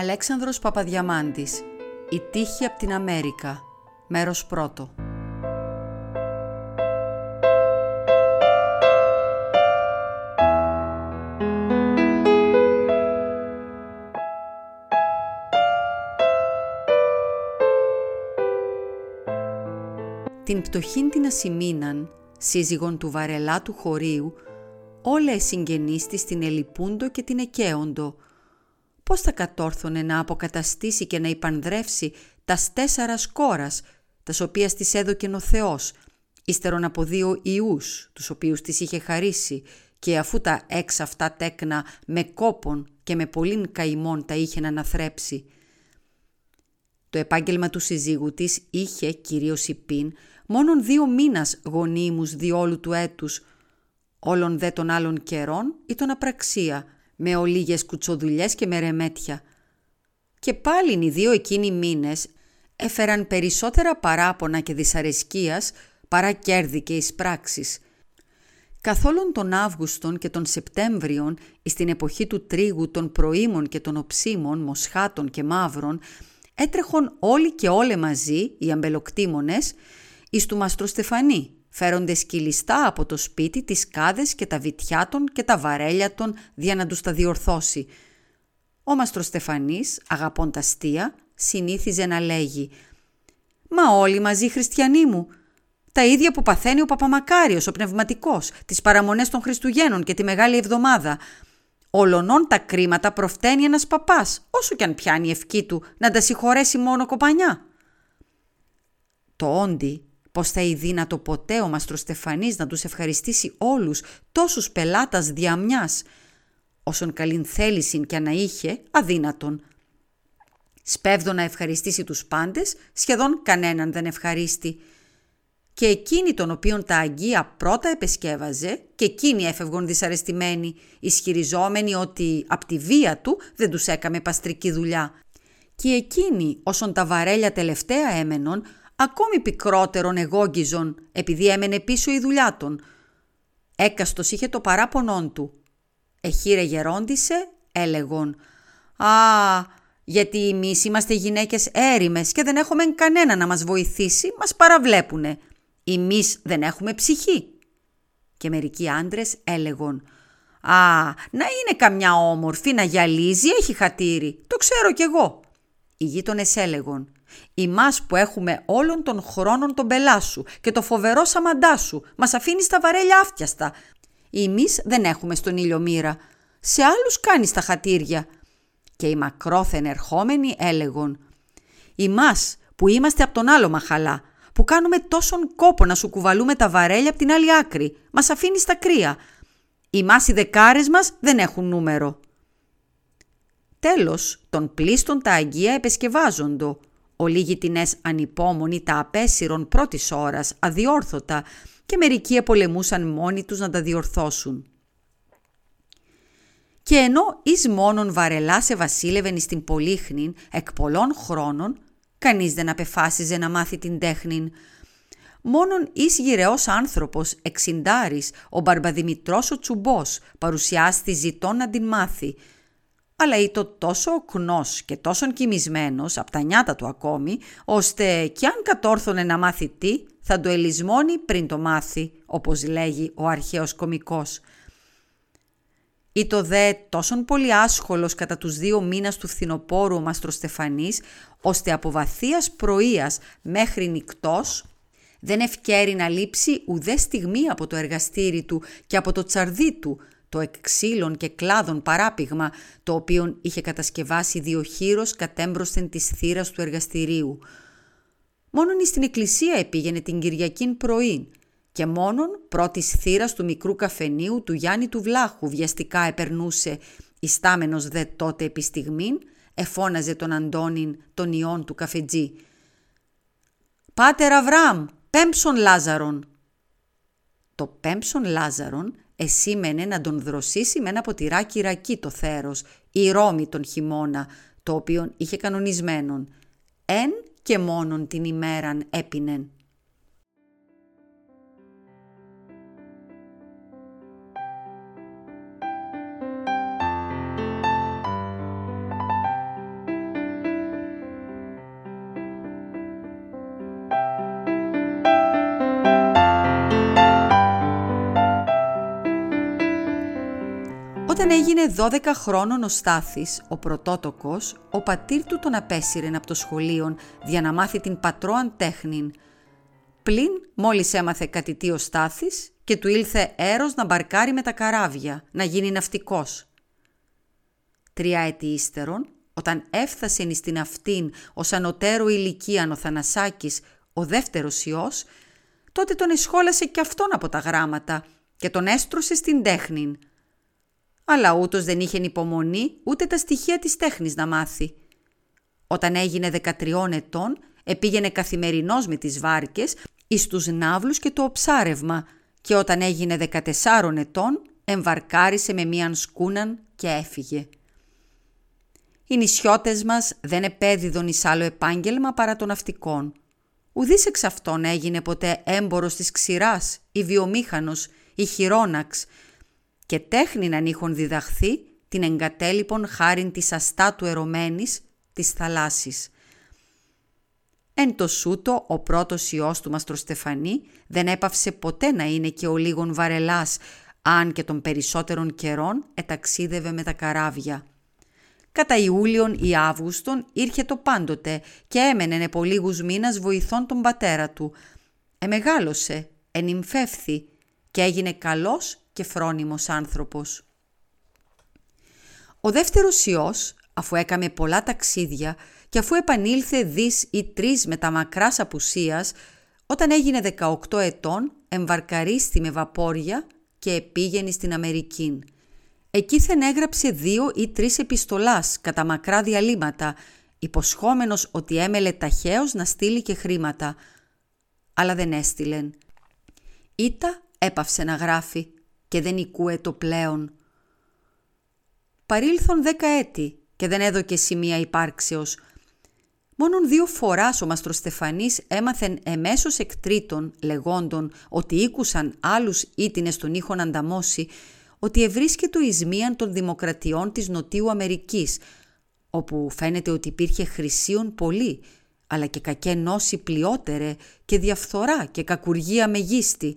Αλέξανδρος Παπαδιαμάντης «Η τύχη από την Αμέρικα» Μέρος πρώτο. Την πτωχήν την Ασημίναν, σύζυγον του Βαρελά του Χωρίου, όλα εσυγγενείς της την Ελιπούντο και την Εκαίοντο, πώς θα κατόρθωνε να αποκαταστήσει και να υπανδρεύσει τας τέσσερας σκόρας, τας οποίας της έδωκε ο Θεός, ύστερον από δύο ιούς, τους οποίους της είχε χαρίσει, και αφού τα έξ αυτά τέκνα με κόπον και με πολλήν καημόν τα είχε να αναθρέψει. Το επάγγελμα του συζύγου της είχε, κυρίως η πίν, μόνον δύο μήνας γονίμους διόλου του έτους, όλων δε των άλλων καιρών ή τον απραξία, με ολίγες κουτσοδουλειές και με ρεμέτια. Και πάλι οι δύο εκείνοι μήνες έφεραν περισσότερα παράπονα και δυσαρεσκίας παρά κέρδη και εισπράξεις. Καθόλου τον Αύγουστον και τον Σεπτέμβριον, στην εποχή του τρίγου των προήμων και των οψίμων, μοσχάτων και μαύρων, έτρεχον όλοι και όλε μαζί, οι αμπελοκτήμονες, εις του Μαστροστεφανή, φέρονται σκυλιστά από το σπίτι τις κάδες και τα βιτιάτων και τα βαρέλια των για να τους τα διορθώσει. Ο Μαστροστεφανής, αγαπών τα αστεία, συνήθιζε να λέγει «Μα όλοι μαζί χριστιανοί μου, τα ίδια που παθαίνει ο Παπαμακάριος, ο πνευματικός, τις παραμονές των Χριστουγέννων και τη Μεγάλη Εβδομάδα. Ολονών τα κρίματα προφταίνει ένας παπάς, όσο κι αν πιάνει ευκή του να τα συγχωρέσει μόνο κοπανιά». Το όντι πως θα ειδύνατο ποτέ ο Μαστροστεφανής να τους ευχαριστήσει όλους τόσους πελάτας διαμιάς, όσον καλήν θέλησιν και να είχε, αδύνατον. Σπέβδο να ευχαριστήσει τους πάντες, σχεδόν κανέναν δεν ευχαρίστη. Και εκείνοι των οποίων τα αγγεία πρώτα επεσκεύαζε και εκείνοι έφευγαν δυσαρεστημένοι, ισχυριζόμενοι ότι απ' τη βία του δεν τους έκαμε παστρική δουλειά. Και εκείνοι όσον τα βαρέλια τελευταία έμενον, ακόμη πικρότερον εγόγγιζον επειδή έμενε πίσω η δουλειά των. Έκαστος είχε το παράπονόν του. Εχείρε γερόντισε, έλεγον. «Α, γιατί εμείς είμαστε γυναίκες έρημες και δεν έχουμε κανένα να μας βοηθήσει, μας παραβλέπουνε. Εμείς δεν έχουμε ψυχή». Και μερικοί άντρες έλεγον «Α, να είναι καμιά όμορφη να γυαλίζει, έχει χατήρι, το ξέρω κι εγώ». Οι γείτονες έλεγον Εμάς που έχουμε όλων των χρόνων τον πελά σου και το φοβερό σαμαντά σου, μας αφήνεις τα βαρέλια άφτιαστα. Εμείς δεν έχουμε στον ήλιο μοίρα. Σε άλλους κάνεις τα χατήρια. Και οι μακρόθεν ερχόμενοι έλεγον «Εμάς που είμαστε από τον άλλο μαχαλά, που κάνουμε τόσον κόπο να σου κουβαλούμε τα βαρέλια από την άλλη άκρη, μας αφήνεις τα κρύα. Εμάς οι δεκάρες μας δεν έχουν νούμερο». Τέλος, τον πλήστον τα αγγεία επεσκευάζοντο, Ολίγητινες ανυπόμονοι τα απέσυρον πρώτης ώρας, αδιόρθωτα, και μερικοί επολεμούσαν μόνοι τους να τα διορθώσουν. Και ενώ εις μόνον βαρελά σε βασίλευεν στην πολύχνην εκ πολλών χρόνων, κανείς δεν απεφάσιζε να μάθει την τέχνην. Μόνον εις γυρεός άνθρωπος, εξιντάρης, ο Μπαρμπαδημητρός ο Τσουμπός, παρουσιάστη ζητών να την μάθει, αλλά ήταν τόσο οκνός και τόσο κοιμισμένος από τα νιάτα του ακόμη, ώστε κι αν κατόρθωνε να μάθει τι, θα το ελισμώνει πριν το μάθει, όπως λέγει ο αρχαίος κομικός. Ήτο δε τόσον πολύ άσχολος κατά τους δύο μήνας του φθινοπόρου ο Μαστροστεφανής, ώστε από βαθίας πρωίας μέχρι νυκτός δεν ευκαίρει να λείψει ουδέ στιγμή από το εργαστήρι του και από το τσαρδί του, το εξήλων και κλάδων παράπηγμα, το οποίο είχε κατασκευάσει διοχείρος κατέμπροσθεν της θύρας του εργαστηρίου. Μόνον στην εκκλησία επήγαινε την Κυριακήν πρωί και μόνον πρώτης θύρας του μικρού καφενείου του Γιάννη του Βλάχου βιαστικά επερνούσε, ιστάμενος δε τότε επί στιγμήν, εφώναζε τον Αντώνιν τον ιόν του καφετζή. «Πάτερ Αβραάμ, πέμψον Λάζαρον». Το πέμψον Λάζαρον εσήμενε να τον δροσίσει με ένα ποτηράκι ρακί το θέρος, η Ρώμη τον χειμώνα, το οποίο είχε κανονισμένον. Εν και μόνον την ημέραν έπινεν. Όταν έγινε 12 χρόνων ο Στάθης, ο πρωτότοκος, ο πατήρ του τον απέσυρεν από το σχολείο για να μάθει την πατρώαν τέχνην. Πλην μόλις έμαθε κάτι τι ο Στάθης και του ήλθε έρος να μπαρκάρει με τα καράβια, να γίνει ναυτικός. Τρία έτη ύστερον, όταν έφτασε στην αυτήν ως ανωτέρω ηλικίαν ο Θανασάκης, ο δεύτερος ιός, τότε τον εσχόλασε και αυτόν από τα γράμματα και τον έστρωσε στην τέχνη. Αλλά ούτως δεν είχε υπομονή ούτε τα στοιχεία της τέχνης να μάθει. Όταν έγινε 13 ετών, επήγαινε καθημερινός με τις βάρκες εις τους ναύλους και το οψάρευμα και όταν έγινε 14 ετών, εμβαρκάρισε με μίαν σκούναν και έφυγε. Οι νησιώτες μας δεν επέδιδον εις άλλο επάγγελμα παρά των ναυτικών. Ουδής εξ αυτών έγινε ποτέ έμπορος της ξηράς, ή βιομήχανος, ή χειρόναξ και τέχνη να είχον διδαχθεί την εγκατέλειπον χάριν της αστάτου ερωμένης της θαλάσσης. Εν το σούτο ο πρώτος ιός του Μαστροστεφανή δεν έπαυσε ποτέ να είναι και ο λίγον βαρελάς, αν και των περισσότερων καιρών εταξίδευε με τα καράβια. Κατά Ιούλιον ή Αύγουστον ήρχε το πάντοτε και έμενε επ' λίγους μήνας βοηθών τον πατέρα του. Εμεγάλωσε, ενυμφεύθη και έγινε καλός και φρόνιμος άνθρωπος. Ο δεύτερος ιός, αφού έκαμε πολλά ταξίδια και αφού επανήλθε δις ή τρεις με τα μακράς απουσίας, όταν έγινε 18 ετών εμβαρκαρίστη με βαπόρια και επήγαινε στην Αμερική. Εκείθεν έγραψε δύο ή τρεις επιστολάς κατά μακρά διαλύματα, υποσχόμενος ότι έμελε ταχαίως να στείλει και χρήματα. Αλλά δεν έστειλεν. Ήτα έπαυσε να γράφει και δεν οικούε το πλέον. Παρήλθον δέκα έτη και δεν έδωκε σημεία υπάρξεως. Μόνον δύο φοράς ο Μαστροστεφανής έμαθεν εμέσως εκ τρίτων λεγόντων ότι ήκουσαν άλλους ήτινες τον ήχον ανταμώσει ότι ευρίσκεται εις μίαν των δημοκρατιών της Νοτιού Αμερικής, όπου φαίνεται ότι υπήρχε χρυσίων πολύ, αλλά και κακέ νόση πλειότερε και διαφθορά και κακουργία μεγίστη.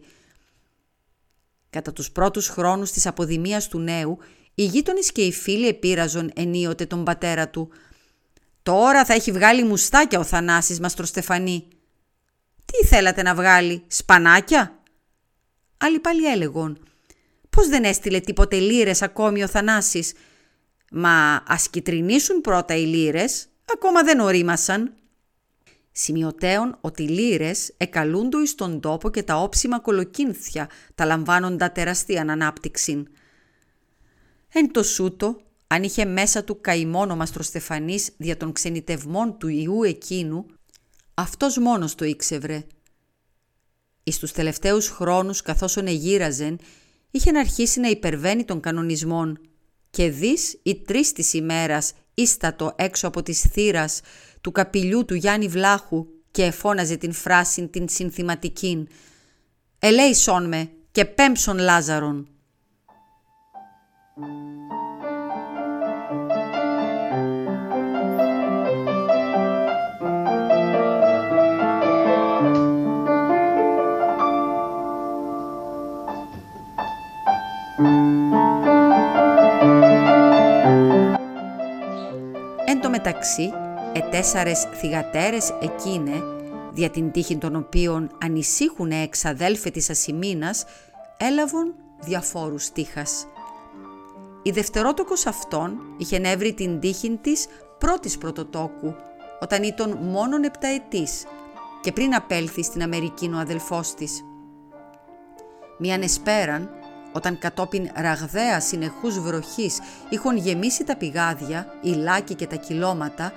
Κατά τους πρώτους χρόνους της αποδημίας του νέου, οι γείτονες και οι φίλοι επήραζον ενίοτε τον πατέρα του. «Τώρα θα έχει βγάλει μουστάκια ο Θανάσης Μαστροστεφανή». «Τι θέλατε να βγάλει, σπανάκια» Άλλοι πάλι έλεγον Πώς δεν έστειλε τίποτε λύρες ακόμη ο Θανάσης; Μα ας κυτρινίσουν πρώτα οι λύρες, ακόμα δεν ορίμασαν. Σημειωτέων ότι λύρες εκαλούντο εις τον τόπο και τα όψιμα κολοκύνθια τα λαμβάνοντα τεραστίαν ανάπτυξη. Εν το σούτο, αν είχε μέσα του καημόνο Μαστροστεφανής δια των ξενιτευμών του Ιού εκείνου, αυτός μόνος το ήξευρε. Εις τους τελευταίους χρόνους καθώς εγύραζεν, είχε αρχίσει να υπερβαίνει των κανονισμών και δις ή τρεις της ημέρας ίστατο έξω από τις θύρας του καπηλιού του Γιάννη Βλάχου και εφώναζε την φράση την συνθηματική «Ελέησόν με και πέμψον Λάζαρον». Εν μεταξύ, ετέσσαρες θυγατέρες εκείνε, δια την τύχη των οποίων ανησύχουνε εξαδέλφε της Ασημίνας, έλαβον διαφόρους τύχας. Η δευτερότοκος αυτών είχε νεύρει την τύχη της πρώτης πρωτοτόκου, όταν ήταν μόνον επταετής και πριν απέλθει στην Αμερική ο αδελφός της. Μίαν εσπέραν, όταν κατόπιν ραγδαία συνεχούς βροχής είχαν γεμίσει τα πηγάδια, οι λάκοι και τα κυλώματα,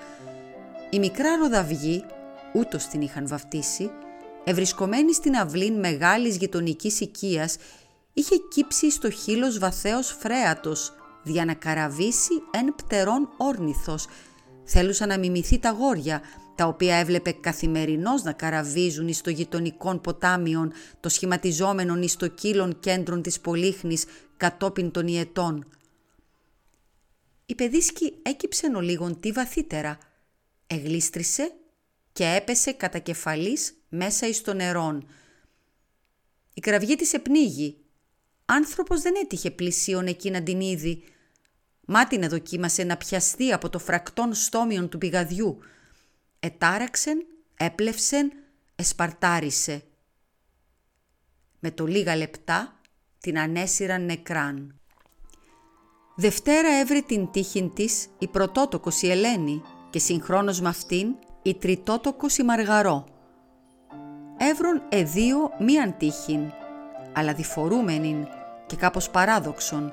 η μικρά ροδαυγή, ούτως την είχαν βαφτίσει, ευρισκομένη στην αυλήν μεγάλης γειτονικής οικίας, είχε κύψει στο χείλος βαθέως φρέατος, δια να καραβήσει εν πτερών όρνηθος. Θέλουσα να μιμηθεί τα γόρια, τα οποία έβλεπε καθημερινώς να καραβίζουν εις το γειτονικών ποτάμιων, το σχηματιζόμενον εις το κύλων κέντρων της Πολύχνης κατόπιν των ιετών. Η παιδίσκη έκυψε ο λίγον τι βαθύτερα, εγλίστρισε και έπεσε κατά κεφαλής μέσα εις το νερόν. Η κραυγή της επνίγει. Άνθρωπος δεν έτυχε πλησίον εκεί να την είδη, Μάτι να δοκίμασε να πιαστεί από το φρακτόν στόμιον του πηγαδιού. Ετάραξεν, έπλευσεν, εσπαρτάρισε. Με το λίγα λεπτά την ανέσυραν νεκράν. Δευτέρα έβρε την τύχην της η πρωτότοκος η Ελένη και συγχρόνως με αυτήν η τριτότοκος η Μαργαρό. Έβρον εδίο μίαν τύχην, αλλά διφορούμενην και κάπως παράδοξον.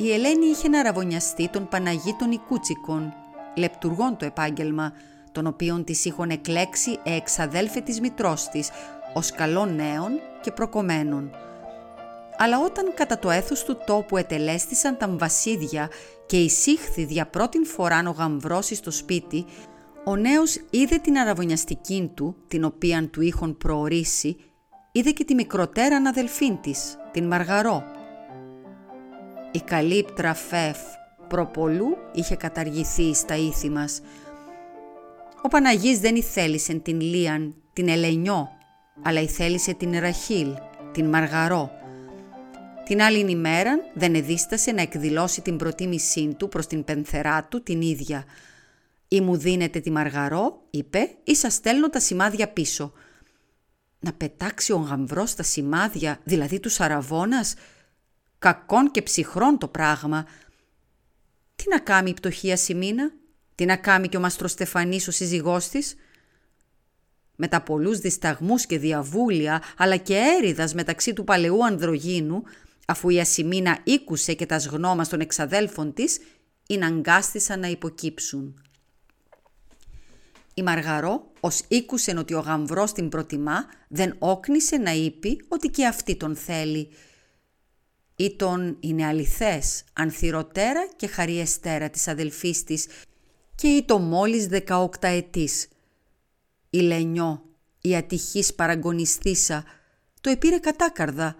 Η Ελένη είχε να ραβωνιαστεί τον Παναγί των Ικούτσικων, λεπτουργών το επάγγελμα, τον οποίον της είχον εκλέξει εξαδέλφε της μητρός της, ως καλών νέων και προκομμένων αλλά όταν κατά το έθος του τόπου ετελέστησαν τα βασίδια και εισήχθη δια πρώτην φοράν ο γαμβρός στο σπίτι, ο νέος είδε την αραβωνιαστική του, την οποίαν του είχον προορίσει, είδε και τη μικροτέρα αδελφήν της, την Μαργαρό. Η καλύπτρα Φεφ προπολού είχε καταργηθεί στα ήθη μας. Ο Παναγής δεν ηθέλησε την Λίαν, την Ελενιό, αλλά ηθέλησε την Ραχίλ, την Μαργαρό, την άλλη ημέρα δεν εδίστασε να εκδηλώσει την προτίμησή του προς την πενθερά του την ίδια. «Ή μου δίνετε τη μαργαρό», είπε, «ή σας στέλνω τα σημάδια πίσω». Να πετάξει ο γαμβρός τα σημάδια, δηλαδή τους Σαραβώνας, κακόν και ψυχρόν το πράγμα. Τι να κάνει η πτωχία Σιμίνα, τι να κάνει και ο Μαστροστεφανής ο σύζυγός της; τα πολλούς δισταγμούς και διαβούλια, αλλά και έριδας μεταξύ του παλαιού ανδρογίνου, αφού η Ασημίνα ήκουσε και τα σγνώμα των εξαδέλφων της, είναι αγκάστησαν να υποκύψουν. Η Μαργαρό, ως ήκουσεν ότι ο γαμβρός την προτιμά, δεν όκνησε να είπε ότι και αυτή τον θέλει. Ή τον είναι αληθές, ανθυροτέρα και χαριεστέρα της αδελφής της και ή το μόλις δεκαόκτα ετής. Η Λενιό, η ατυχής παραγωνιστήσα, το επήρε κατάκαρδα,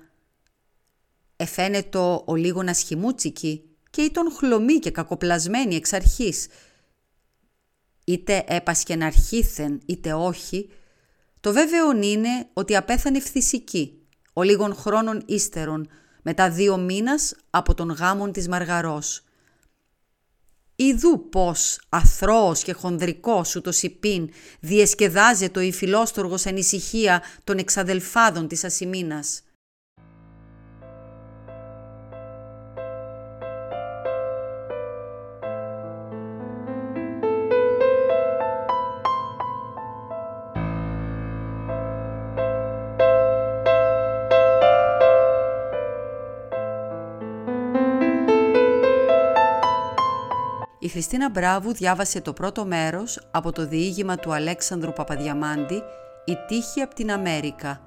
Εφαίνεται ο λίγον ασχημούτσικη και ήταν χλωμή και κακοπλασμένη εξ αρχής. Είτε έπασχε να αρχήθεν είτε όχι, το βέβαιο είναι ότι απέθανε φθησική, ο λίγων χρόνων ύστερον, μετά δύο μήνας από τον γάμον της Μαργαρός. Ιδού πως αθρώος και χονδρικός το σιπίν διεσκεδάζεται ο υφιλόστοργος ανησυχία των εξαδελφάδων της Ασημίνας. Η Χριστίνα Μπράβου διάβασε το πρώτο μέρος από το διήγημα του Αλέξανδρου Παπαδιαμάντη «Η τύχη από την Αμέρικα».